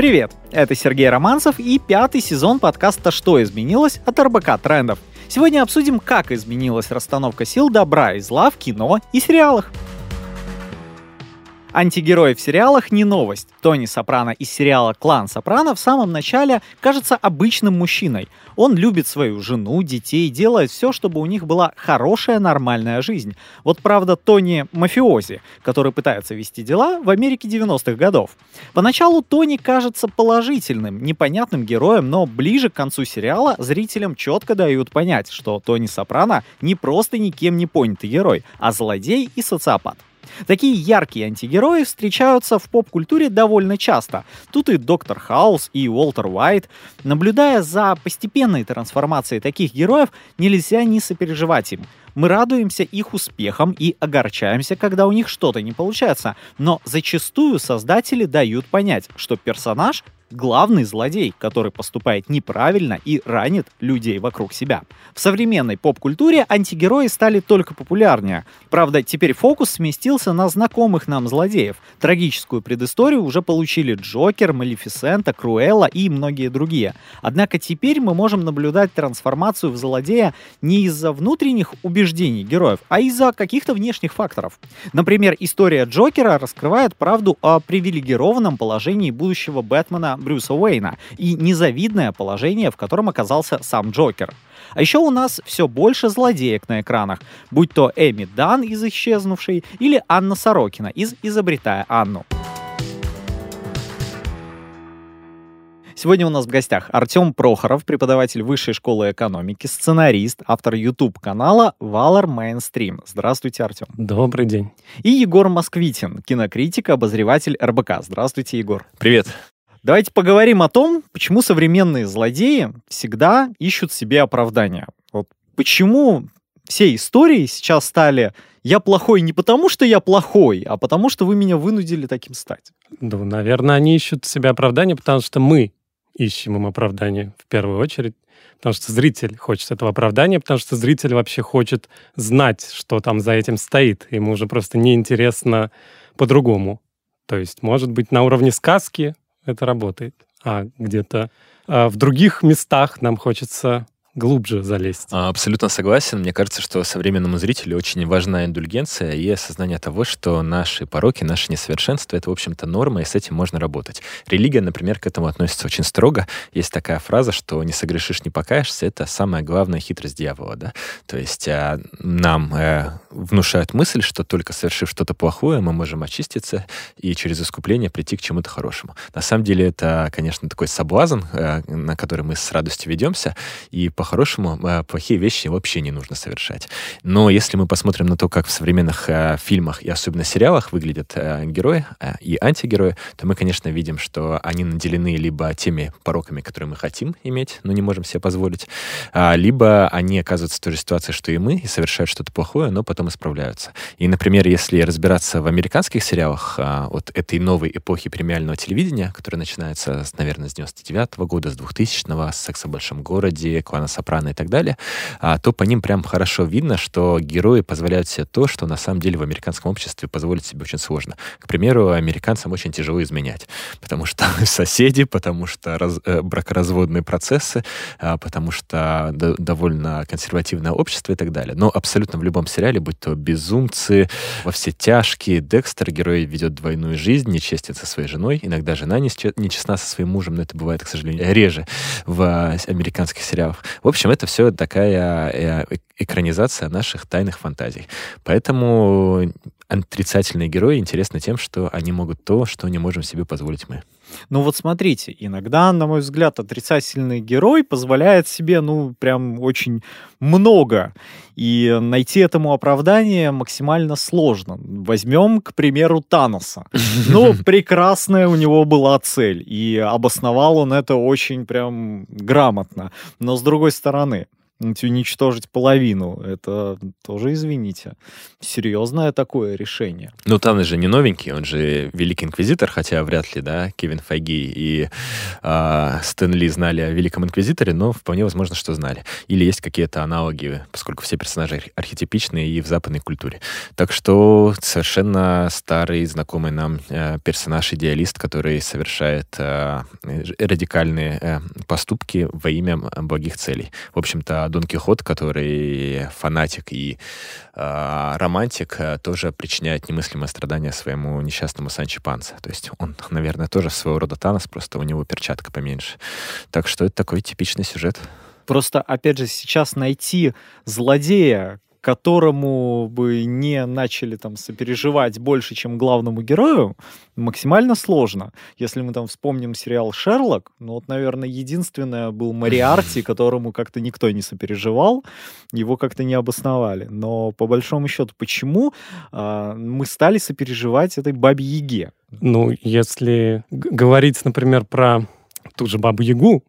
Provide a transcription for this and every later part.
Привет, это Сергей Романцев и пятый сезон подкаста «Что изменилось?» от РБК Трендов. Сегодня обсудим, как изменилась расстановка сил добра и зла в кино и сериалах. Антигерой в сериалах не новость. Тони Сопрано из сериала «Клан Сопрано» в самом начале кажется обычным мужчиной. Он любит свою жену, детей, делает все, чтобы у них была хорошая, нормальная жизнь. Вот правда Тони мафиози, который пытается вести дела в Америке 90-х годов. Поначалу Тони кажется положительным, непонятным героем, но ближе к концу сериала зрителям четко дают понять, что Тони Сопрано не просто никем не понятый герой, а злодей и социопат. Такие яркие антигерои встречаются в поп-культуре довольно часто. Тут и Доктор Хаус, и Уолтер Уайт. Наблюдая за постепенной трансформацией таких героев, нельзя не сопереживать им. Мы радуемся их успехам и огорчаемся, когда у них что-то не получается. Но зачастую создатели дают понять, что персонаж главный злодей, который поступает неправильно и ранит людей вокруг себя. В современной поп-культуре антигерои стали только популярнее. Правда, теперь фокус сместился на знакомых нам злодеев. Трагическую предысторию уже получили Джокер, Малефисента, Круэлла и многие другие. Однако теперь мы можем наблюдать трансформацию в злодея не из-за внутренних убеждений героев, а из-за каких-то внешних факторов. Например, история Джокера раскрывает правду о привилегированном положении будущего Бэтмена Брюса Уэйна и незавидное положение, в котором оказался сам Джокер. А еще у нас все больше злодеек на экранах, будь то Эми Дан из «Исчезнувшей» или Анна Сорокина из «Изобретая Анну». Сегодня у нас в гостях Артем Прохоров, преподаватель Высшей школы экономики, сценарист, автор YouTube-канала Valor Mainstream. Здравствуйте, Артем. Добрый день. И Егор Москвитин, кинокритик, обозреватель РБК. Здравствуйте, Егор. Привет. Давайте поговорим о том, почему современные злодеи всегда ищут себе оправдания. Вот почему все истории сейчас стали «я плохой не потому, что я плохой, а потому, что вы меня вынудили таким стать». Ну, наверное, они ищут себе оправдания, потому что мы ищем им оправдание в первую очередь. Потому что зритель хочет этого оправдания, потому что зритель вообще хочет знать, что там за этим стоит. Ему уже просто неинтересно по-другому. То есть, может быть, на уровне сказки это работает. А где-то а в других местах нам хочется глубже залезть. А, абсолютно согласен. Мне кажется, что современному зрителю очень важна индульгенция и осознание того, что наши пороки, наши несовершенства — это, в общем-то, норма, и с этим можно работать. Религия, например, к этому относится очень строго. Есть такая фраза, что «не согрешишь, не покаешься» — это самая главная хитрость дьявола. Да? То есть а, нам э, внушают мысль, что только совершив что-то плохое, мы можем очиститься и через искупление прийти к чему-то хорошему. На самом деле это, конечно, такой соблазн, э, на который мы с радостью ведемся, и по-хорошему, э, плохие вещи вообще не нужно совершать. Но если мы посмотрим на то, как в современных э, фильмах и особенно сериалах выглядят э, герои э, и антигерои, то мы, конечно, видим, что они наделены либо теми пороками, которые мы хотим иметь, но не можем себе позволить, э, либо они оказываются в той же ситуации, что и мы, и совершают что-то плохое, но потом исправляются. И, например, если разбираться в американских сериалах э, от этой новой эпохи премиального телевидения, которая начинается, наверное, с 99 -го года, с 2000-го, с «Секса в большом городе», «Клана Сопрано и так далее, а, то по ним прям хорошо видно, что герои позволяют себе то, что на самом деле в американском обществе позволить себе очень сложно. К примеру, американцам очень тяжело изменять, потому что соседи, потому что раз, э, бракоразводные процессы, э, потому что довольно консервативное общество и так далее. Но абсолютно в любом сериале, будь то «Безумцы», «Во все тяжкие», «Декстер», герой ведет двойную жизнь, нечестен со своей женой, иногда жена нечестна со своим мужем, но это бывает, к сожалению, реже в э, американских сериалах. В общем, это все такая э, экранизация наших тайных фантазий. Поэтому отрицательные герои интересны тем, что они могут то, что не можем себе позволить мы. Ну вот смотрите, иногда, на мой взгляд, отрицательный герой позволяет себе, ну, прям очень много. И найти этому оправдание максимально сложно. Возьмем, к примеру, Таноса. Ну, прекрасная у него была цель. И обосновал он это очень прям грамотно. Но с другой стороны, уничтожить половину. Это тоже, извините, серьезное такое решение. Ну, Танос же не новенький, он же великий инквизитор, хотя вряд ли, да, Кевин Файги и э, Стэн Ли знали о великом инквизиторе, но вполне возможно, что знали. Или есть какие-то аналоги, поскольку все персонажи архетипичные и в западной культуре. Так что совершенно старый, знакомый нам э, персонаж-идеалист, который совершает э, радикальные э, поступки во имя благих целей. В общем-то, Дон Кихот, который фанатик и э, романтик, тоже причиняет немыслимое страдания своему несчастному Санчо Панса. То есть он, наверное, тоже своего рода Танос, просто у него перчатка поменьше. Так что это такой типичный сюжет. Просто, опять же, сейчас найти злодея, которому бы не начали там сопереживать больше, чем главному герою, максимально сложно. Если мы там вспомним сериал «Шерлок», ну вот, наверное, единственное был Мариарти, которому как-то никто не сопереживал, его как-то не обосновали. Но по большому счету, почему э, мы стали сопереживать этой Бабе-Яге? Ну, если говорить, например, про ту же Бабу-Ягу,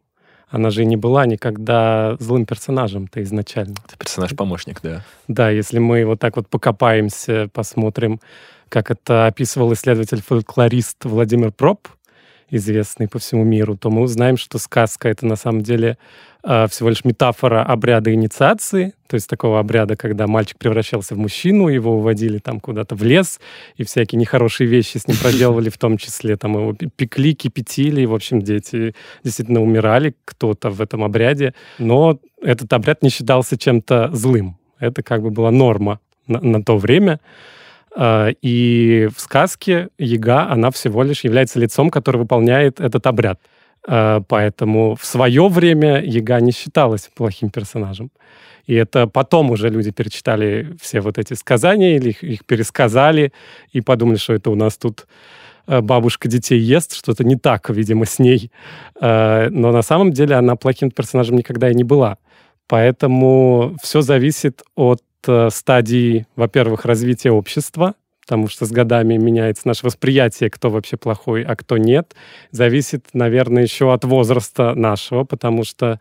она же не была никогда злым персонажем-то изначально. Это персонаж-помощник, да. Да, если мы вот так вот покопаемся, посмотрим, как это описывал исследователь-фольклорист Владимир Проб, известный по всему миру, то мы узнаем, что сказка — это на самом деле э, всего лишь метафора обряда инициации, то есть такого обряда, когда мальчик превращался в мужчину, его уводили там куда-то в лес, и всякие нехорошие вещи с ним проделывали, в том числе там его пекли, кипятили, и, в общем, дети действительно умирали, кто-то в этом обряде, но этот обряд не считался чем-то злым. Это как бы была норма на, на то время. А, и в сказке Яга, она всего лишь является лицом, который выполняет этот обряд. А, поэтому в свое время Яга не считалась плохим персонажем. И это потом уже люди перечитали все вот эти сказания или их, их пересказали и подумали, что это у нас тут а, бабушка детей ест, что-то не так, видимо, с ней. Но на самом деле она плохим персонажем никогда и не была. Поэтому все зависит от Э, стадии, во-первых, развития общества, потому что с годами меняется наше восприятие, кто вообще плохой, а кто нет. Зависит, наверное, еще от возраста нашего, потому что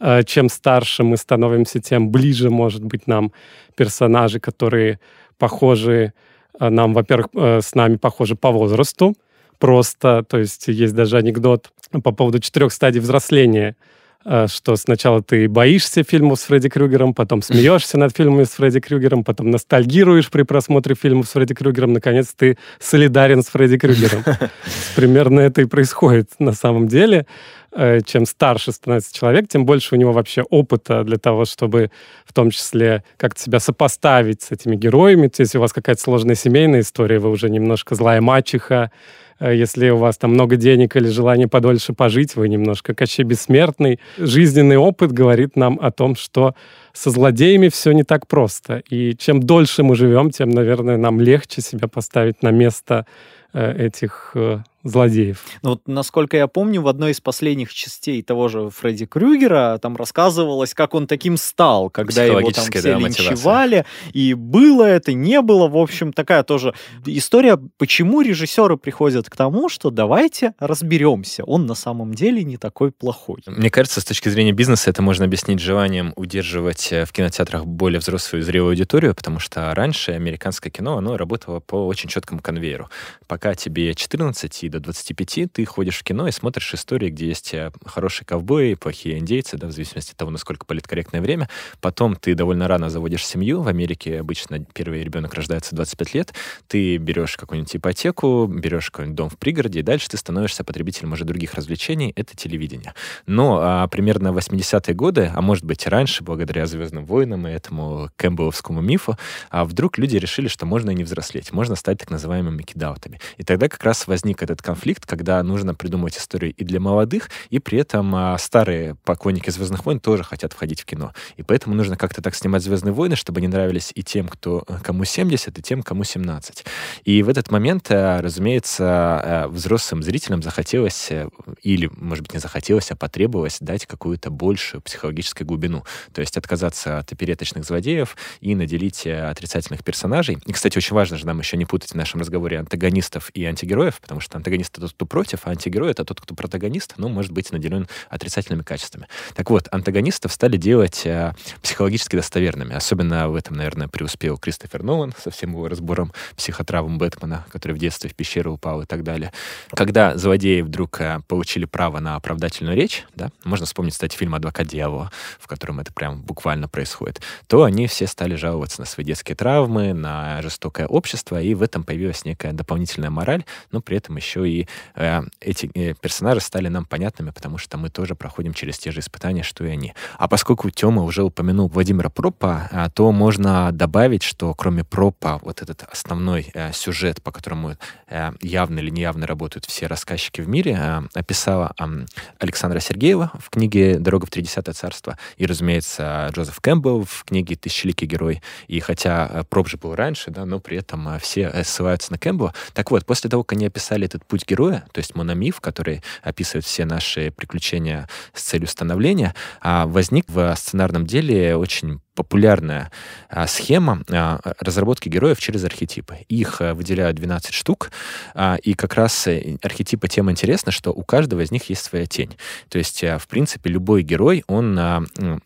э, чем старше мы становимся, тем ближе, может быть, нам персонажи, которые похожи э, нам, во-первых, с нами похожи по возрасту. Просто, то есть есть даже анекдот по поводу четырех стадий взросления – Э, что сначала ты боишься фильмов с Фредди Крюгером, потом смеешься над фильмами с Фредди Крюгером, потом ностальгируешь при просмотре фильмов с Фредди Крюгером, наконец ты солидарен с Фредди Крюгером. Примерно это и происходит на самом деле. Э, чем старше становится человек, тем больше у него вообще опыта для того, чтобы в том числе как-то себя сопоставить с этими героями. Если у вас какая-то сложная семейная история, вы уже немножко злая мачеха, Э, если у вас там много денег или желание подольше пожить, вы немножко Кощей Бессмертный. Жизненный опыт говорит нам о том, что со злодеями все не так просто. И чем дольше мы живем, тем, наверное, нам легче себя поставить на место э, этих э, злодеев. Ну вот, насколько я помню, в одной из последних частей того же Фредди Крюгера там рассказывалось, как он таким стал, когда его там все да, линчевали, и было это, не было, в общем, такая тоже история, почему режиссеры приходят к тому, что давайте разберемся, он на самом деле не такой плохой. Мне кажется, с точки зрения бизнеса это можно объяснить желанием удерживать э, в кинотеатрах более взрослую и зрелую аудиторию, потому что раньше американское кино, оно работало по очень четкому конвейеру. Пока тебе 14 и до 25 ты ходишь в кино и смотришь истории, где есть э, хорошие ковбои, плохие индейцы, да, в зависимости от того, насколько политкорректное время. Потом ты довольно рано заводишь семью. В Америке обычно первый ребенок рождается 25 лет. Ты берешь какую-нибудь ипотеку, берешь какой-нибудь дом в пригороде, и дальше ты становишься потребителем уже других развлечений. Это телевидение. Но а, примерно 80-е годы, а может быть раньше, благодаря «Звездным войнам» и этому кэмпбелловскому мифу, а вдруг люди решили, что можно и не взрослеть, можно стать так называемыми кидаутами. И тогда как раз возник этот конфликт, когда нужно придумывать историю и для молодых, и при этом а, старые поклонники «Звездных войн» тоже хотят входить в кино. И поэтому нужно как-то так снимать «Звездные войны», чтобы они нравились и тем, кто, э, кому 70, и тем, кому 17. И в этот момент, э, разумеется, э, взрослым зрителям захотелось, или, может быть, не захотелось, а потребовалось дать какую-то большую психологическую глубину. То есть отказаться от опереточных злодеев и наделить отрицательных персонажей. И, кстати, очень важно же нам еще не путать в нашем разговоре антагонистов и антигероев, потому что антагонист — это тот, кто против, а антигерой — это тот, кто протагонист, но может быть наделен отрицательными качествами. Так вот, антагонистов стали делать э, психологически достоверными. Особенно в этом, наверное, преуспел Кристофер Нолан со всем его разбором психотравм Бэтмена, который в детстве в пещеру упал и так далее. Когда злодеи вдруг э, получили право на оправдательную речь, да, можно вспомнить, кстати, фильм «Адвокат дьявола», в котором это прям буквально происходит, то они все стали жаловаться на свои детские травмы, на жестокое общество, и в этом появилась некая дополнительная мораль, но при этом еще и э, эти э, персонажи стали нам понятными, потому что мы тоже проходим через те же испытания, что и они. А поскольку Тёма уже упомянул Владимира Пропа, э, то можно добавить, что кроме Пропа, вот этот основной э, сюжет, по которому э, явно или неявно работают все рассказчики в мире, э, описала э, Александра Сергеева в книге «Дорога в Тридесятое царство» и, разумеется, Джозеф Кэмпбелл в книге «Тысячеликий герой». И хотя э, Проп же был раньше, да, но при этом э, все э, ссылаются на Кэмпбелла. Так вот, после того, как они описали этот путь героя, то есть мономиф, который описывает все наши приключения с целью становления, а, возник в сценарном деле очень популярная а, схема а, разработки героев через архетипы. Их а, выделяют 12 штук, а, и как раз э, архетипы тем интересно, что у каждого из них есть своя тень. То есть, а, в принципе, любой герой, он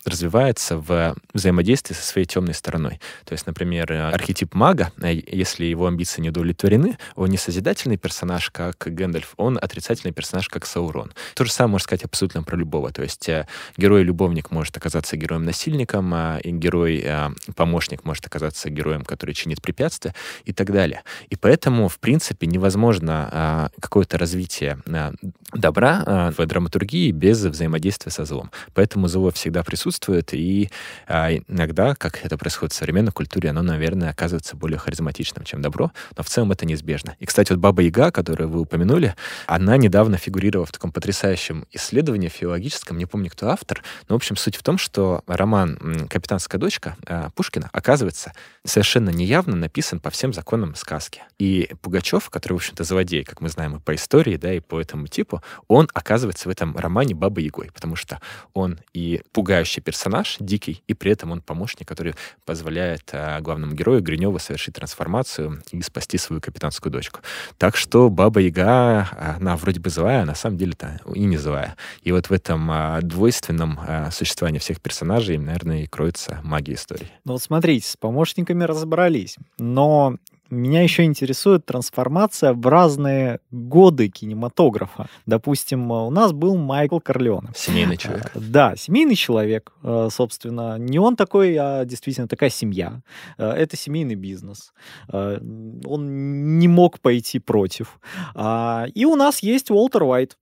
развивается в взаимодействии со своей темной стороной. То есть, например, архетип мага, если его амбиции не удовлетворены, он не созидательный персонаж, как Гэндальф, он отрицательный персонаж, как Саурон. То же самое можно сказать абсолютно про любого. То есть, герой-любовник может оказаться героем-насильником, и герой-помощник э, может оказаться героем, который чинит препятствия и так далее. И поэтому, в принципе, невозможно а, какое-то развитие а, добра в драматургии без взаимодействия со злом. Поэтому зло всегда присутствует, и иногда, как это происходит в современной культуре, оно, наверное, оказывается более харизматичным, чем добро, но в целом это неизбежно. И, кстати, вот Баба Яга, которую вы упомянули, она недавно фигурировала в таком потрясающем исследовании филологическом, не помню, кто автор, но, в общем, суть в том, что роман «Капитанская «Царская дочка» э, Пушкина, оказывается, совершенно неявно написан по всем законам сказки. И Пугачев, который, в общем-то, злодей, как мы знаем и по истории, да, и по этому типу, он оказывается в этом романе Бабой Ягой, потому что он и пугающий персонаж, дикий, и при этом он помощник, который позволяет э, главному герою Гриневу совершить трансформацию и спасти свою капитанскую дочку. Так что Баба Яга, она вроде бы злая, а на самом деле-то и не злая. И вот в этом э, двойственном э, существовании всех персонажей, наверное, и кроется магии истории. Ну вот смотрите, с помощниками разобрались, но меня еще интересует трансформация в разные годы кинематографа. Допустим, у нас был Майкл Корлеоне. Семейный человек. Да, семейный человек, э, собственно. Не он такой, а действительно такая семья. Э, это семейный бизнес. Э, он не мог пойти против. А, и у нас есть Уолтер Уайт,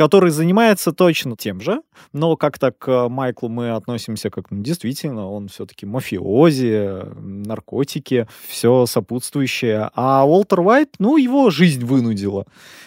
который занимается точно тем же, но как-то к Майклу мы относимся как, ну, действительно, он все-таки мафиози, наркотики, все сопутствующее. А Уолтер Уайт, ну, его жизнь вынудила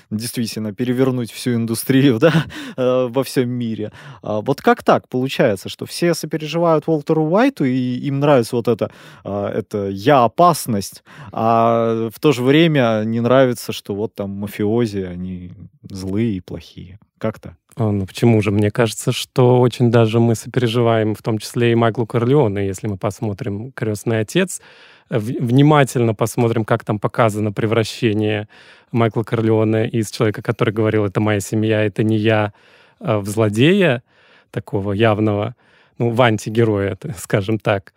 действительно перевернуть всю индустрию, да, э, во всем мире. А вот как так получается, что все сопереживают Уолтеру Уайту, и им нравится вот это, а, это я опасность, а в то же время не нравится, что вот там мафиози, они злые и плохие. Как то а, ну почему же? Мне кажется, что очень даже мы сопереживаем, в том числе и Майклу Корлеоне, если мы посмотрим «Крестный отец», внимательно посмотрим, как там показано превращение Майкла Корлеоне из человека, который говорил, это моя семья, это не я, а в злодея, такого явного, ну, в антигероя, скажем так,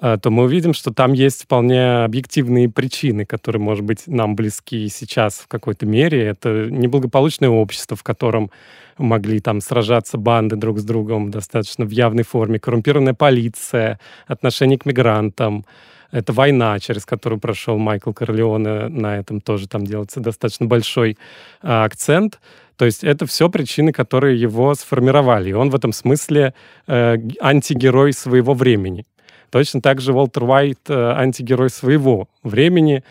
то мы увидим, что там есть вполне объективные причины, которые, может быть, нам близки сейчас в какой-то мере. Это неблагополучное общество, в котором могли там сражаться банды друг с другом достаточно в явной форме, коррумпированная полиция, отношение к мигрантам, это война, через которую прошел Майкл Корлеоне, на этом тоже там делается достаточно большой а, акцент. То есть это все причины, которые его сформировали. И он в этом смысле э, антигерой своего времени. Точно так же Уолтер Уайт э, антигерой своего времени.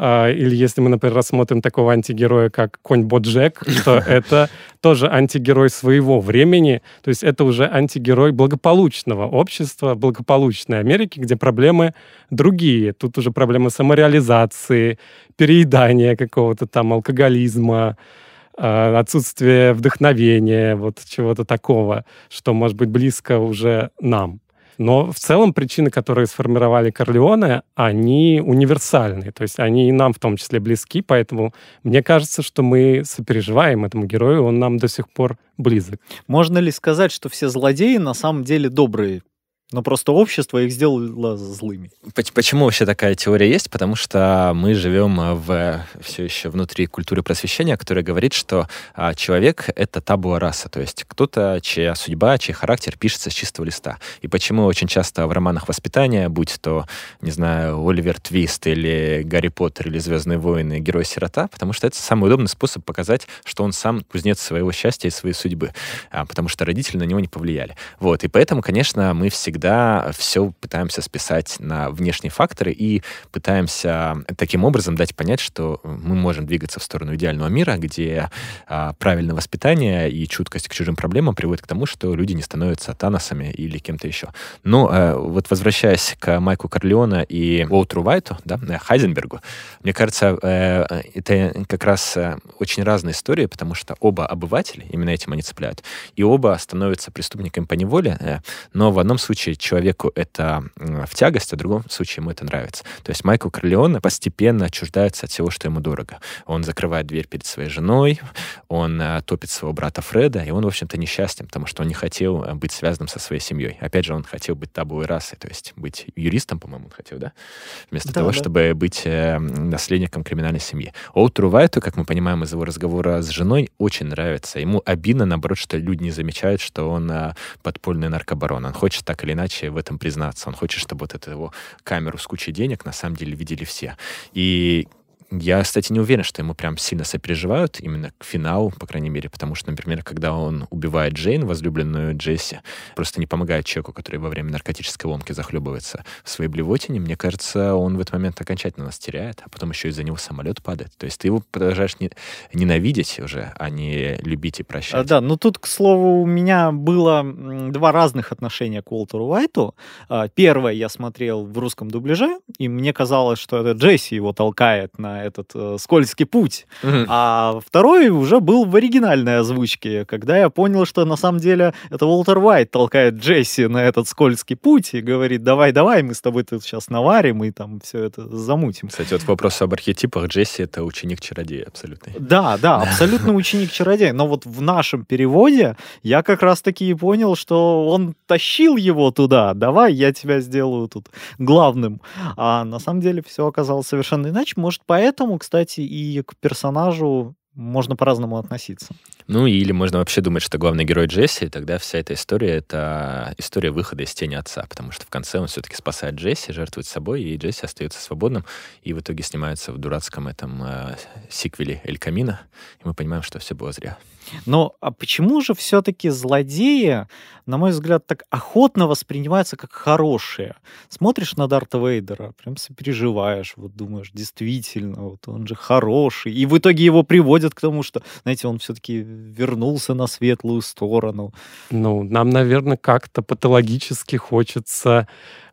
А, или если мы, например, рассмотрим такого антигероя, как конь Боджек, то это тоже антигерой своего времени. То есть это уже антигерой благополучного общества, благополучной Америки, где проблемы другие. Тут уже проблемы самореализации, переедания какого-то там алкоголизма, а, отсутствие вдохновения, вот чего-то такого, что может быть близко уже нам. Но в целом причины, которые сформировали Корлеоне, они универсальные. То есть они и нам в том числе близки, поэтому мне кажется, что мы сопереживаем этому герою, он нам до сих пор близок. Можно ли сказать, что все злодеи на самом деле добрые но просто общество их сделало злыми. Почему вообще такая теория есть? Потому что мы живем э, в, все еще внутри культуры просвещения, которая говорит, что а, человек — это табуа раса, то есть кто-то, чья судьба, чей характер пишется с чистого листа. И почему очень часто в романах воспитания, будь то, не знаю, Оливер Твист или Гарри Поттер или Звездные войны, герой-сирота, потому что это самый удобный способ показать, что он сам кузнец своего счастья и своей судьбы, а, потому что родители на него не повлияли. Вот, и поэтому, конечно, мы всегда всегда все пытаемся списать на внешние факторы и пытаемся таким образом дать понять, что мы можем двигаться в сторону идеального мира, где а, правильное воспитание и чуткость к чужим проблемам приводит к тому, что люди не становятся Таносами или кем-то еще. Но э, вот возвращаясь к Майку Корлеона и Уолтеру Вайту, да, э, Хайзенбергу, мне кажется, э, это как раз э, очень разные истории, потому что оба обыватели, именно этим они цепляют, и оба становятся преступниками по неволе, э, но в одном случае случае человеку это в тягость, а в другом случае ему это нравится. То есть Майкл Корлеоне постепенно отчуждается от всего, что ему дорого. Он закрывает дверь перед своей женой, он э, топит своего брата Фреда, и он, в общем-то, несчастен, потому что он не хотел э, быть связанным со своей семьей. Опять же, он хотел быть табуой расой, то есть быть юристом, по-моему, он хотел, да? Вместо да, того, да. чтобы быть э, наследником криминальной семьи. Оутру Вайту, как мы понимаем из его разговора с женой, очень нравится. Ему обидно, наоборот, что люди не замечают, что он подпольный наркобарон. Он хочет так или иначе в этом признаться. Он хочет, чтобы вот эту его камеру с кучей денег на самом деле видели все. И я, кстати, не уверен, что ему прям сильно сопереживают именно к финалу, по крайней мере, потому что, например, когда он убивает Джейн, возлюбленную Джесси, просто не помогает человеку, который во время наркотической ломки захлебывается в своей блевотине, мне кажется, он в этот момент окончательно нас теряет, а потом еще из-за него самолет падает. То есть ты его продолжаешь не, ненавидеть уже, а не любить и прощать. А, да, ну тут, к слову, у меня было два разных отношения к Уолтеру Уайту. А, первое я смотрел в русском дубляже, и мне казалось, что это Джесси его толкает на этот э, скользкий путь. Mm-hmm. А второй уже был в оригинальной озвучке, когда я понял, что на самом деле это Уолтер Уайт толкает Джесси на этот скользкий путь и говорит, давай-давай, мы с тобой тут сейчас наварим и там все это замутим. Кстати, вот вопрос об архетипах. Джесси — это ученик-чародей абсолютно. Да, да, абсолютно ученик-чародей. Но вот в нашем переводе я как раз-таки и понял, что он тащил его туда. Давай, я тебя сделаю тут главным. А на самом деле все оказалось совершенно иначе. Может, поэтому поэтому, кстати, и к персонажу можно по-разному относиться. Ну, или можно вообще думать, что главный герой Джесси, и тогда вся эта история — это история выхода из тени отца, потому что в конце он все-таки спасает Джесси, жертвует собой, и Джесси остается свободным, и в итоге снимается в дурацком этом э, сиквеле «Эль Камина», и мы понимаем, что все было зря. Но а почему же все-таки злодеи, на мой взгляд, так охотно воспринимаются как хорошие? Смотришь на Дарта Вейдера, прям сопереживаешь, вот думаешь, действительно, вот он же хороший. И в итоге его приводят к тому, что, знаете, он все-таки вернулся на светлую сторону. Ну, нам, наверное, как-то патологически хочется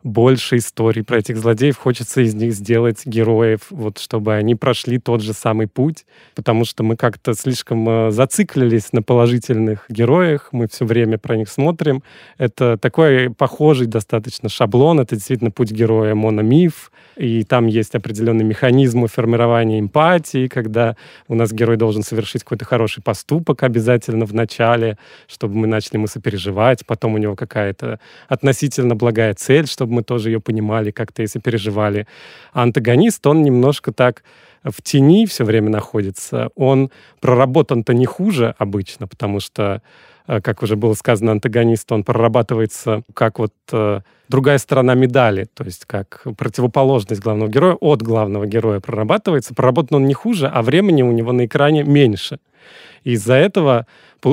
больше историй про этих злодеев, хочется из них сделать героев, вот чтобы они прошли тот же самый путь, потому что мы как-то слишком э, зациклились на положительных героях, мы все время про них смотрим. Это такой похожий достаточно шаблон, это действительно путь героя мономиф, и там есть определенный механизм формирования эмпатии, когда у нас герой должен совершить какой-то хороший поступок обязательно в начале, чтобы мы начали ему сопереживать, потом у него какая-то относительно благая цель, чтобы мы тоже ее понимали, как-то если переживали. А антагонист, он немножко так в тени все время находится. Он проработан-то не хуже обычно, потому что, как уже было сказано, антагонист, он прорабатывается как вот э, другая сторона медали, то есть как противоположность главного героя от главного героя прорабатывается. Проработан он не хуже, а времени у него на экране меньше. из-за этого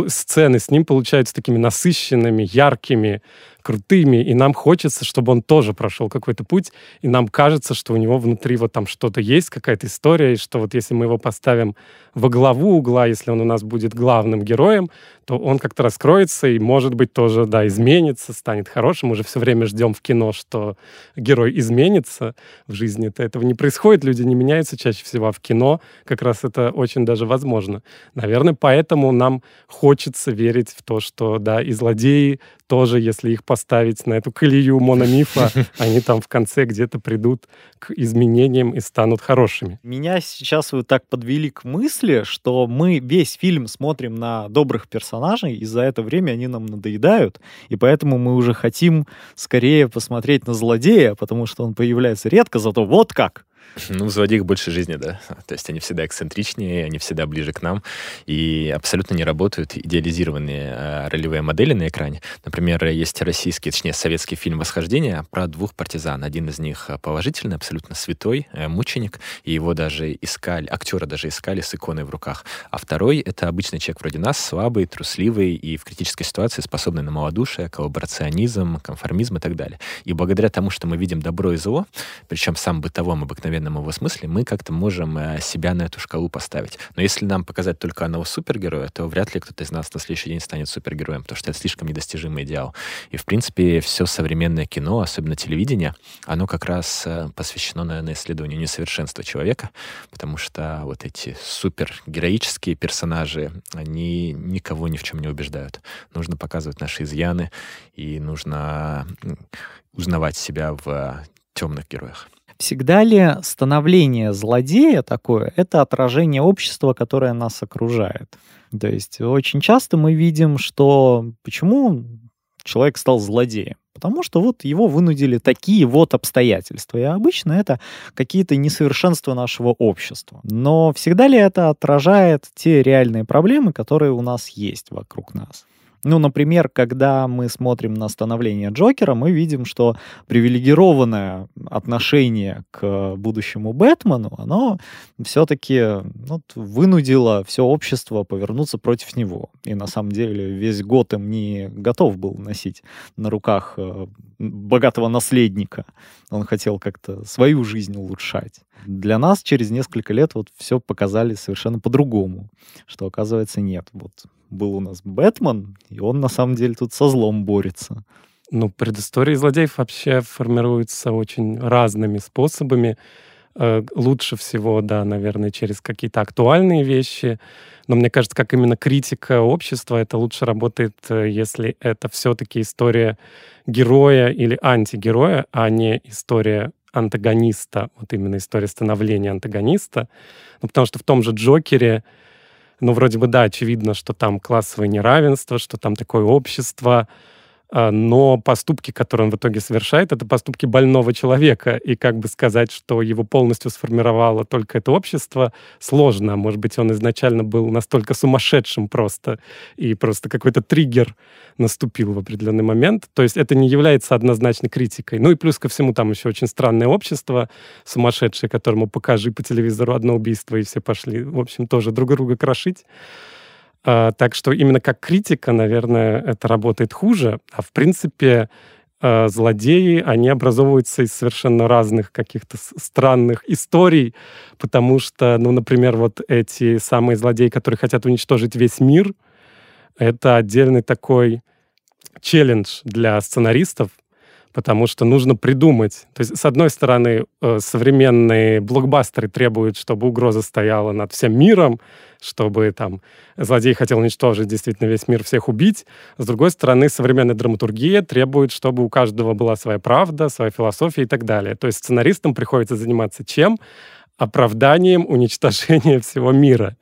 сцены с ним получаются такими насыщенными, яркими, крутыми, и нам хочется, чтобы он тоже прошел какой-то путь, и нам кажется, что у него внутри вот там что-то есть, какая-то история, и что вот если мы его поставим во главу угла, если он у нас будет главным героем, то он как-то раскроется и, может быть, тоже, да, изменится, станет хорошим. Мы же все время ждем в кино, что герой изменится. В жизни это этого не происходит, люди не меняются чаще всего, а в кино как раз это очень даже возможно. Наверное, поэтому нам хочется верить в то, что, да, и злодеи тоже, если их поставить на эту колею мономифа, они там в конце где-то придут к изменениям и станут хорошими. Меня сейчас вы так подвели к мысли, что мы весь фильм смотрим на добрых персонажей, и за это время они нам надоедают, и поэтому мы уже хотим скорее посмотреть на злодея, потому что он появляется редко, зато вот как. Ну, в злодеях больше жизни, да. То есть они всегда эксцентричнее, они всегда ближе к нам, и абсолютно не работают идеализированные э, ролевые модели на экране. Например, есть российский, точнее, советский фильм «Восхождение» про двух партизан. Один из них положительный, абсолютно святой, э, мученик, и его даже искали, актера даже искали с иконой в руках. А второй — это обычный человек вроде нас, слабый, трусливый и в критической ситуации способный на малодушие, коллаборационизм, конформизм и так далее. И благодаря тому, что мы видим добро и зло, причем в самом бытовом обыкновенном современном его смысле, мы как-то можем э, себя на эту шкалу поставить. Но если нам показать только одного супергероя, то вряд ли кто-то из нас на следующий день станет супергероем, потому что это слишком недостижимый идеал. И, в принципе, все современное кино, особенно телевидение, оно как раз э, посвящено, наверное, исследованию несовершенства человека, потому что вот эти супергероические персонажи, они никого ни в чем не убеждают. Нужно показывать наши изъяны, и нужно узнавать себя в темных героях. Всегда ли становление злодея такое — это отражение общества, которое нас окружает? То есть очень часто мы видим, что почему человек стал злодеем? Потому что вот его вынудили такие вот обстоятельства. И обычно это какие-то несовершенства нашего общества. Но всегда ли это отражает те реальные проблемы, которые у нас есть вокруг нас? Ну, например, когда мы смотрим на становление Джокера, мы видим, что привилегированное отношение к будущему Бэтмену, оно все-таки ну, вынудило все общество повернуться против него. И на самом деле весь Готэм не готов был носить на руках э, богатого наследника. Он хотел как-то свою жизнь улучшать. Для нас через несколько лет вот все показали совершенно по-другому, что оказывается нет. Вот был у нас Бэтмен, и он на самом деле тут со злом борется. Ну, предыстории злодеев вообще формируются очень разными способами. Э, лучше всего, да, наверное, через какие-то актуальные вещи. Но мне кажется, как именно критика общества, это лучше работает, э, если это все-таки история героя или антигероя, а не история антагониста, вот именно история становления антагониста. Ну, потому что в том же Джокере ну, вроде бы, да, очевидно, что там классовое неравенство, что там такое общество, но поступки, которые он в итоге совершает, это поступки больного человека. И как бы сказать, что его полностью сформировало только это общество, сложно. Может быть, он изначально был настолько сумасшедшим просто, и просто какой-то триггер наступил в определенный момент. То есть это не является однозначной критикой. Ну и плюс ко всему там еще очень странное общество, сумасшедшее, которому покажи по телевизору одно убийство, и все пошли, в общем, тоже друг друга крошить. А, так что именно как критика, наверное, это работает хуже. А в принципе, а, злодеи, они образовываются из совершенно разных каких-то странных историй, потому что, ну, например, вот эти самые злодеи, которые хотят уничтожить весь мир, это отдельный такой челлендж для сценаристов, потому что нужно придумать. То есть, с одной стороны, э, современные блокбастеры требуют, чтобы угроза стояла над всем миром, чтобы там злодей хотел уничтожить действительно весь мир, всех убить. С другой стороны, современная драматургия требует, чтобы у каждого была своя правда, своя философия и так далее. То есть сценаристам приходится заниматься чем? Оправданием уничтожения всего мира.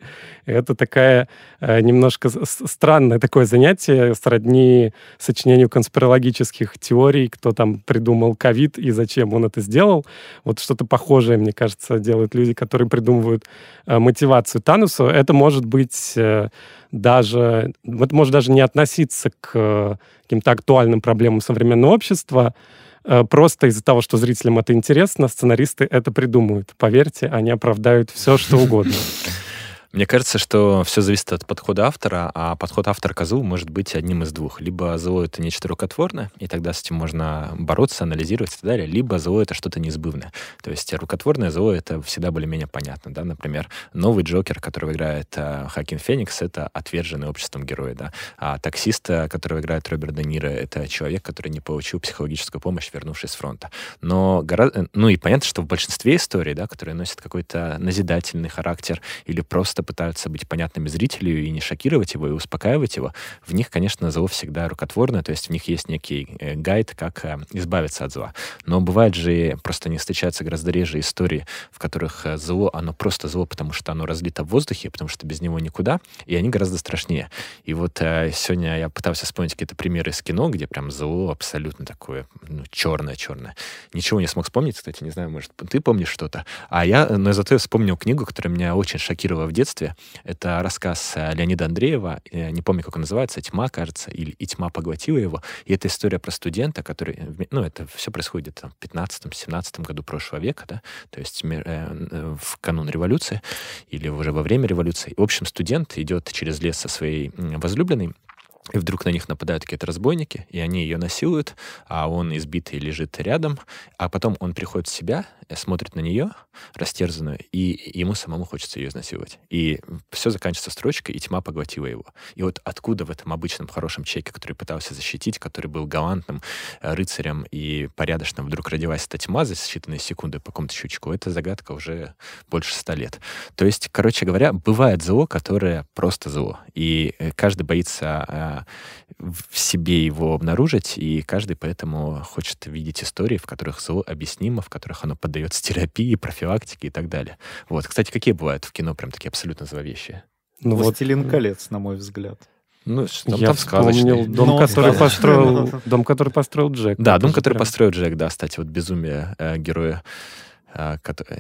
Это такая э, немножко странное такое занятие, сродни сочинению конспирологических теорий, кто там придумал ковид и зачем он это сделал. Вот что-то похожее, мне кажется, делают люди, которые придумывают э, мотивацию Танусу. Это может быть э, даже, это может даже не относиться к каким-то актуальным проблемам современного общества, просто из-за того, что зрителям это интересно, сценаристы это придумают. Поверьте, они оправдают все, что угодно. Мне кажется, что все зависит от подхода автора, а подход автора к может быть одним из двух. Либо зло — это нечто рукотворное, и тогда с этим можно бороться, анализировать и так далее, либо зло — это что-то неизбывное. То есть рукотворное зло — это всегда более-менее понятно, да, например, новый Джокер, которого играет э, Хакин Феникс, это отверженный обществом герой, да, а таксиста, которого играет Роберт Де Ниро, это человек, который не получил психологическую помощь, вернувшись с фронта. Но гораздо, ну и понятно, что в большинстве историй, да, которые носят какой-то назидательный характер или просто просто пытаются быть понятными зрителю и не шокировать его, и успокаивать его, в них, конечно, зло всегда рукотворное, то есть в них есть некий э, гайд, как э, избавиться от зла. Но бывает же, просто не встречаются гораздо реже истории, в которых э, зло, оно просто зло, потому что оно разлито в воздухе, потому что без него никуда, и они гораздо страшнее. И вот сегодня я пытался вспомнить какие-то примеры из кино, где прям зло абсолютно такое, ну, черное-черное. Ничего не смог вспомнить, кстати, не знаю, может, ты помнишь что-то. А я, но зато я вспомнил книгу, которая меня очень шокировала в детстве. Это рассказ Леонида Андреева, не помню, как он называется, «Тьма», кажется, или «И тьма поглотила его». И это история про студента, который, ну, это все происходит там, в 15-17 году прошлого века, да, то есть э, э, в канун революции или уже во время революции. В общем, студент идет через лес со своей возлюбленной, и вдруг на них нападают какие-то разбойники, и они ее насилуют, а он избитый лежит рядом, а потом он приходит в себя, э, смотрит на нее, растерзанную, и ему самому хочется ее изнасиловать. И все заканчивается строчкой, и тьма поглотила его. И вот откуда в этом обычном хорошем человеке, который пытался защитить, который был галантным э, рыцарем и порядочным, вдруг родилась эта тьма за считанные секунды по какому-то щучку, это загадка уже больше ста лет. То есть, короче говоря, бывает зло, которое просто зло. И э, каждый боится в себе его обнаружить, и каждый поэтому хочет видеть истории, в которых зло объяснимо, в которых оно поддается терапии, профилактике и так далее. Вот. Кстати, какие бывают в кино прям такие абсолютно зловещие? Ну, «Властелин вот... колец», на мой взгляд. Ну, там, я там вспомнил дом, Но который построил, дом, который построил Джек. Да, дом, который прям... построил Джек, да, кстати, вот безумие э, героя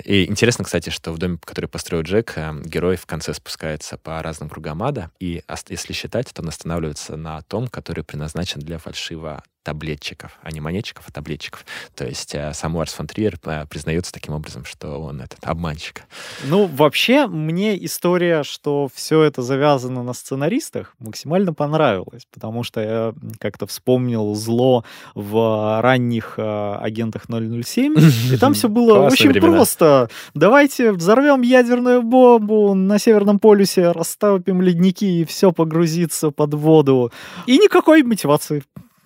и интересно, кстати, что в доме, который построил Джек, э, герой в конце спускается по разным кругам ада, и если считать, то он останавливается на том, который предназначен для фальшивого таблетчиков, а не монетчиков, а таблетчиков. То есть э, сам Ларс фон Триер э, признается таким образом, что он этот обманщик. Ну, вообще, мне история, что все это завязано на сценаристах, максимально понравилась, потому что я как-то вспомнил зло в ранних э, агентах 007, и там все было очень просто. Давайте взорвем ядерную бомбу на Северном полюсе, растопим ледники, и все погрузится под воду. И никакой мотивации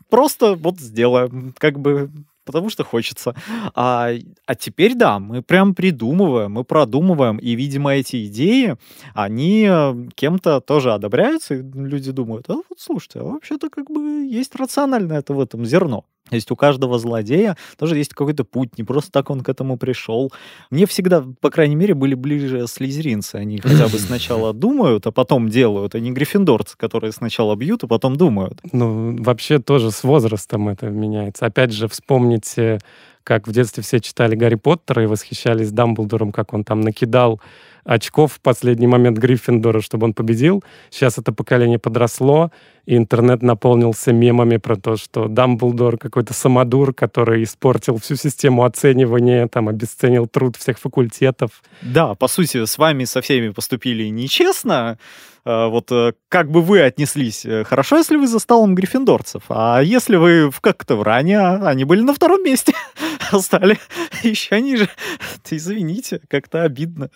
просто вот сделаем, как бы потому что хочется. А, а теперь да, мы прям придумываем, мы продумываем, и, видимо, эти идеи, они э, кем-то тоже одобряются, и люди думают, а вот слушайте, а вообще-то как бы есть рациональное это в этом зерно. То есть у каждого злодея тоже есть какой-то путь, не просто так он к этому пришел. Мне всегда, по крайней мере, были ближе слизеринцы. Они хотя бы сначала думают, а потом делают, а не гриффиндорцы, которые сначала бьют, а потом думают. Ну, вообще тоже с возрастом это меняется. Опять же, вспомните, как в детстве все читали Гарри Поттера и восхищались Дамблдором, как он там накидал очков в последний момент Гриффиндора, чтобы он победил. Сейчас это поколение подросло, и интернет наполнился мемами про то, что Дамблдор какой-то самодур, который испортил всю систему оценивания, там, обесценил труд всех факультетов. Да, по сути, с вами со всеми поступили нечестно. А, вот э, как бы вы отнеслись? Э, хорошо, если вы за столом гриффиндорцев, а если вы как-то в ране, а они были на втором месте, стали еще ниже, извините, как-то обидно.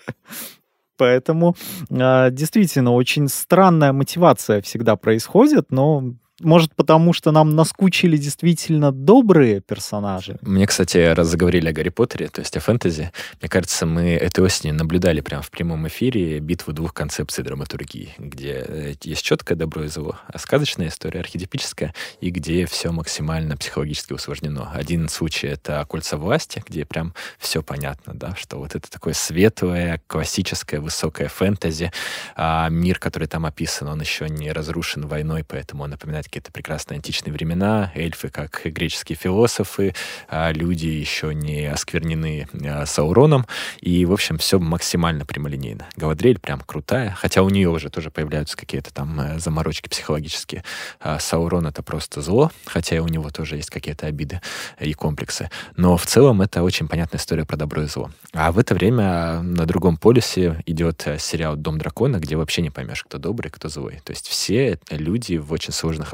Поэтому э, действительно очень странная мотивация всегда происходит, но может, потому что нам наскучили действительно добрые персонажи? Мне, кстати, раз заговорили о Гарри Поттере, то есть о фэнтези, мне кажется, мы этой осенью наблюдали прямо в прямом эфире битву двух концепций драматургии, где э, есть четкое добро и зло, а сказочная история архетипическая, и где все максимально психологически усложнено. Один случай — это «Кольца власти», где прям все понятно, да, что вот это такое светлое, классическое, высокое фэнтези, а мир, который там описан, он еще не разрушен войной, поэтому он напоминает какие-то прекрасные античные времена, эльфы как греческие философы, а люди еще не осквернены а, Сауроном, и, в общем, все максимально прямолинейно. Галадриэль прям крутая, хотя у нее уже тоже появляются какие-то там э, заморочки психологические. А Саурон — это просто зло, хотя и у него тоже есть какие-то обиды и комплексы. Но в целом это очень понятная история про добро и зло. А в это время на другом полюсе идет э, сериал «Дом дракона», где вообще не поймешь, кто добрый, кто злой. То есть все люди в очень сложных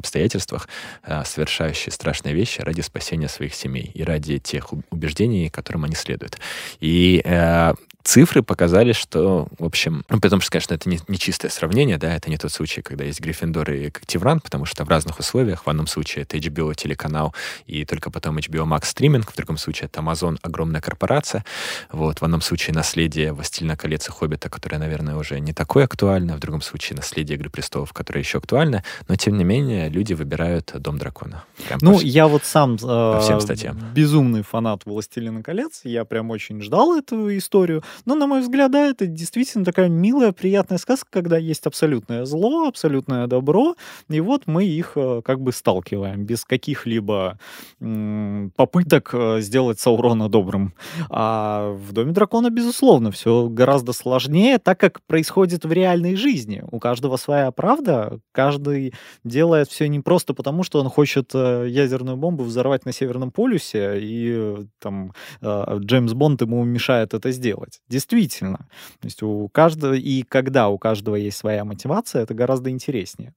э, совершающие страшные вещи ради спасения своих семей и ради тех убеждений, которым они следуют. И э, цифры показали, что, в общем, ну, потому что, конечно, это не, не чистое сравнение, да, это не тот случай, когда есть Гриффиндор и Когтевран, потому что в разных условиях, в одном случае это HBO телеканал и только потом HBO Max стриминг, в другом случае это Amazon огромная корпорация, вот, в одном случае наследие «Властелина колец» и «Хоббита», которое, наверное, уже не такое актуально, в другом случае наследие «Игры престолов», которое еще актуально, но, тем не менее, люди выбирают «Дом дракона». Прям ну, по, я вот сам по всем статьям. безумный фанат «Властелина колец», я прям очень ждал эту историю, но, на мой взгляд, да, это действительно такая милая, приятная сказка, когда есть абсолютное зло, абсолютное добро, и вот мы их э, как бы сталкиваем без каких-либо попыток э, сделать Саурона добрым. А в Доме дракона, безусловно, все гораздо сложнее, так как происходит в реальной жизни. У каждого своя правда, каждый делает все не просто потому, что он хочет э, ядерную бомбу взорвать на Северном полюсе, и там Джеймс Бонд ему мешает это сделать. Действительно. То есть у каждого, и когда у каждого есть своя мотивация, это гораздо интереснее.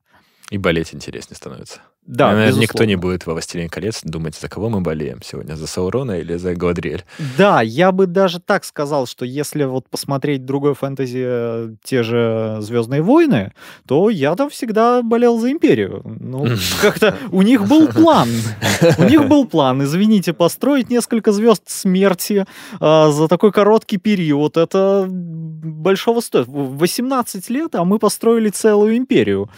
И болеть интереснее становится. Да, Наверное, никто не будет во «Властелине колец» думать, за кого мы болеем сегодня, за Саурона или за Гладриэль. Да, я бы даже так сказал, что если вот посмотреть другой фэнтези, э, те же «Звездные войны», то я там всегда болел за Империю. Ну, как-то у них был план. У них был план, извините, построить несколько звезд смерти а, за такой короткий период. Это большого стоит. 18 лет, а мы построили целую империю.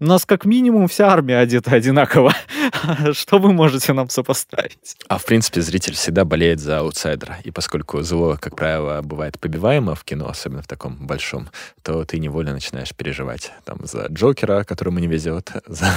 У нас как минимум вся армия одета одинаково. Что вы можете нам сопоставить? А в принципе зритель всегда болеет за аутсайдера. И поскольку зло, как правило, бывает побиваемо в кино, особенно в таком большом, то ты невольно начинаешь переживать там за Джокера, которому не везет, за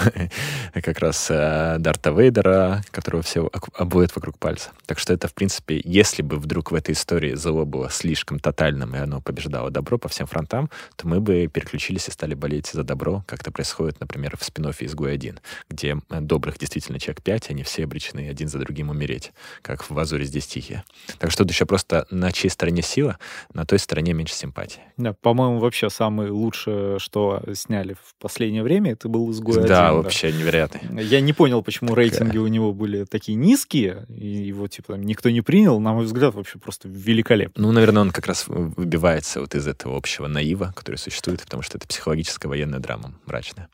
как раз э, Дарта Вейдера, которого все обует вокруг пальца. Так что это, в принципе, если бы вдруг в этой истории зло было слишком тотальным, и оно побеждало добро по всем фронтам, то мы бы переключились и стали болеть за добро, как это происходит происходит, например, в спин «Изгой один», где э, добрых действительно человек пять, они все обречены один за другим умереть, как в «Азуре здесь тихие». Так что тут еще просто на чьей стороне сила, на той стороне меньше симпатии. Да, по-моему, вообще самое лучшее, что сняли в последнее время, это был «Изгой один». Да, вообще невероятный. Я не понял, почему рейтинги у него были такие низкие, и его, типа, никто не принял. На мой взгляд, вообще просто великолепно. Ну, наверное, он как раз выбивается вот из этого общего наива, который существует, потому что это психологическая военная драма мрачная.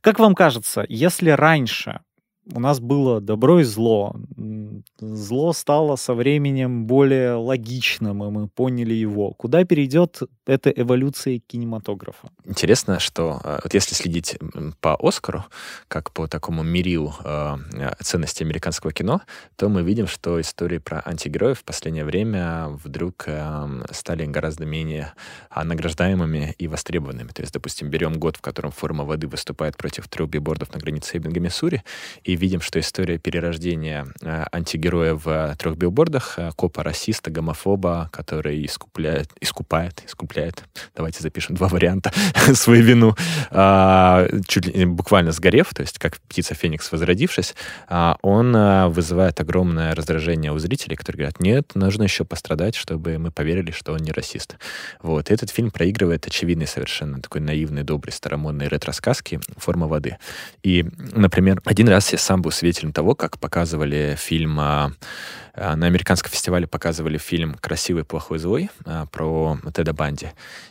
Как вам кажется, если раньше у нас было добро и зло. Зло стало со временем более логичным, и мы поняли его. Куда перейдет эта эволюция кинематографа? Интересно, что э, вот если следить по Оскару, как по такому мерилу э, ценности американского кино, то мы видим, что истории про антигероев в последнее время вдруг э, стали гораздо менее награждаемыми и востребованными. То есть, допустим, берем год, в котором форма воды выступает против трех билбордов на границе Эббинга, Миссури, и видим, что история перерождения э, антигероя в э, трех билбордах, э, копа расиста, гомофоба, который искупляет, искупает, искупляет, давайте запишем два варианта, свою вину, а, чуть ли буквально сгорев, то есть как птица Феникс возродившись, а, он вызывает огромное раздражение у зрителей, которые говорят, нет, нужно еще пострадать, чтобы мы поверили, что он не расист. Вот. И этот фильм проигрывает очевидный совершенно такой наивный, добрый, старомодный ретро-сказки «Форма воды». И, например, один раз я сам был свидетелем того, как показывали фильм а, а, на американском фестивале показывали фильм «Красивый, плохой, злой» а, про Теда Банди.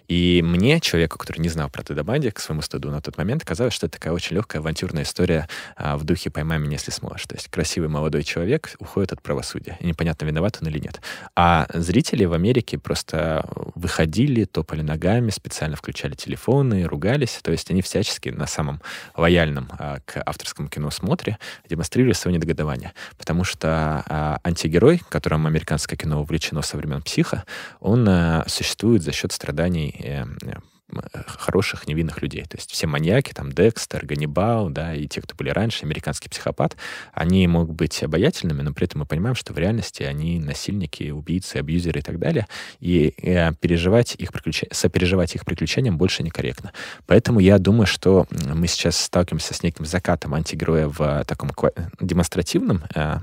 И мне, человеку, который не знал про Теда Банди, к своему стыду на тот момент, казалось, что это такая очень легкая авантюрная история в духе «Поймай меня, если сможешь». То есть красивый молодой человек уходит от правосудия. И непонятно, виноват он или нет. А зрители в Америке просто выходили, топали ногами, специально включали телефоны, ругались. То есть они всячески на самом лояльном к авторскому кино смотре демонстрировали свое недогадование. Потому что а, антигерой, которым американское кино увлечено со времен психа, он а, существует за счет страданий э, хороших невинных людей. То есть все маньяки, там Декстер, Ганнибал, да, и те, кто были раньше, американский психопат, они могут быть обаятельными, но при этом мы понимаем, что в реальности они насильники, убийцы, абьюзеры и так далее, и, э, переживать их приключ... сопереживать их приключениям больше некорректно. Поэтому я думаю, что мы сейчас сталкиваемся с неким закатом антигероя в таком демонстративном э,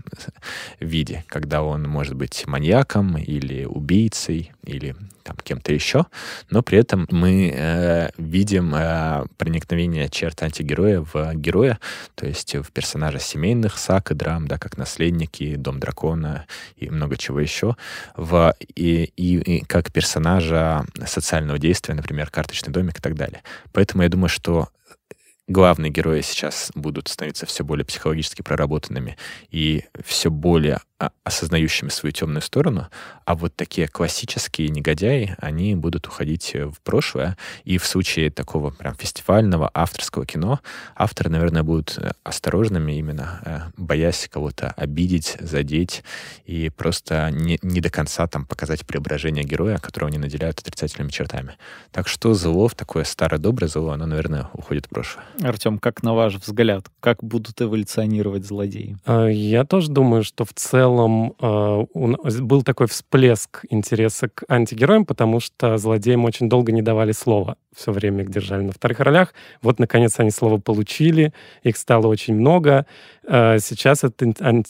виде, когда он может быть маньяком или убийцей, или там кем-то еще, но при этом мы э, видим э, проникновение черт антигероя в героя, то есть в персонажа семейных саг и драм, да, как наследники, Дом дракона и много чего еще, в, и, и, и как персонажа социального действия, например, карточный домик и так далее. Поэтому я думаю, что главные герои сейчас будут становиться все более психологически проработанными и все более осознающими свою темную сторону, а вот такие классические негодяи, они будут уходить в прошлое, и в случае такого прям фестивального авторского кино авторы, наверное, будут э, осторожными именно, э, боясь кого-то обидеть, задеть, и просто не, не до конца там показать преображение героя, которого они наделяют отрицательными чертами. Так что зло, такое старое-доброе зло, оно, наверное, уходит в прошлое. Артем, как на ваш взгляд, как будут эволюционировать злодеи? А, я тоже думаю, что в целом э, был такой всплеск интереса к антигероям, потому что злодеям очень долго не давали слова. Все время их держали на вторых ролях. Вот, наконец, они слово получили. Их стало очень много. Э, сейчас этот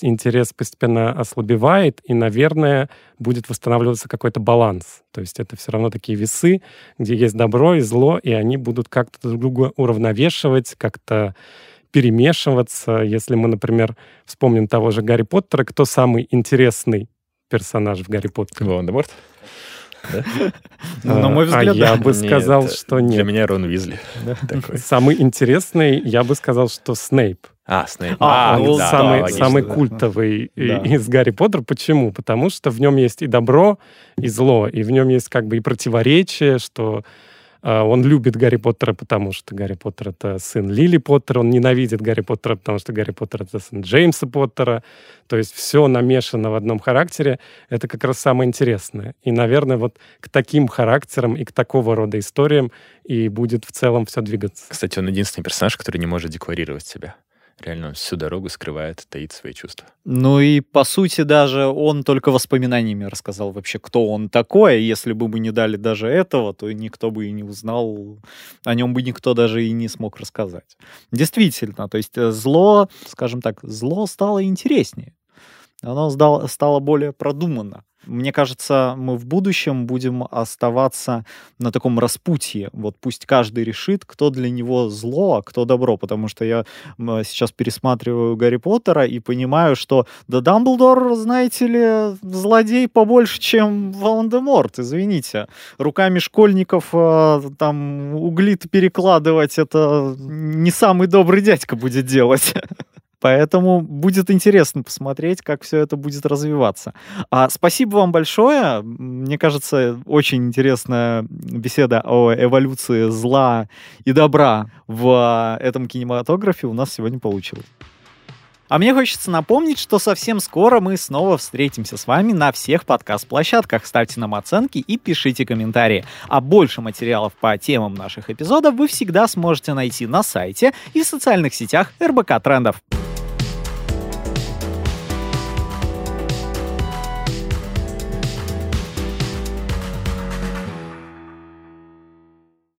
интерес постепенно ослабевает, и, наверное, будет восстанавливаться какой-то баланс. То есть это все равно такие весы, где есть добро и зло, и они будут как-то друг друга уравновешивать, как-то перемешиваться. Если мы, например, вспомним того же Гарри Поттера, кто самый интересный персонаж в Гарри Поттере? Волан-де-Морт? Ну, на мой взгляд, а я бы сказал, что нет. Для меня Рон Уизли. Самый интересный, я бы сказал, что Снейп. А, Снейп. А, а ну, да, самый, да, самый да. культовый да. из Гарри Поттера. Почему? Потому что в нем есть и добро, и зло, и в нем есть как бы и противоречие, что а, он любит Гарри Поттера, потому что Гарри Поттер — это сын Лили Поттера. Он ненавидит Гарри Поттера, потому что Гарри Поттер — это сын Джеймса Поттера. То есть все намешано в одном характере. Это как раз самое интересное. И, наверное, вот к таким характерам и к такого рода историям и будет в целом все двигаться. Кстати, он единственный персонаж, который не может декларировать себя реально всю дорогу скрывает, таит свои чувства. Ну и, по сути, даже он только воспоминаниями рассказал вообще, кто он такой. Если бы мы не дали даже этого, то никто бы и не узнал, о нем бы никто даже и не смог рассказать. Действительно, то есть э, зло, скажем так, зло стало интереснее. Оно стало более продуманно. Мне кажется, мы в будущем будем оставаться на таком распутье. Вот пусть каждый решит, кто для него зло, а кто добро. Потому что я сейчас пересматриваю Гарри Поттера и понимаю, что да Дамблдор, знаете ли, злодей побольше, чем Волан-де-Морт, извините. Руками школьников э, там угли перекладывать, это не самый добрый дядька будет делать. Поэтому будет интересно посмотреть, как все это будет развиваться. А, спасибо вам большое. Мне кажется, очень интересная беседа о эволюции зла и добра в этом кинематографе у нас сегодня получилась. А мне хочется напомнить, что совсем скоро мы снова встретимся с вами на всех подкаст-площадках. Ставьте нам оценки и пишите комментарии. А больше материалов по темам наших эпизодов вы всегда сможете найти на сайте и в социальных сетях РБК Трендов.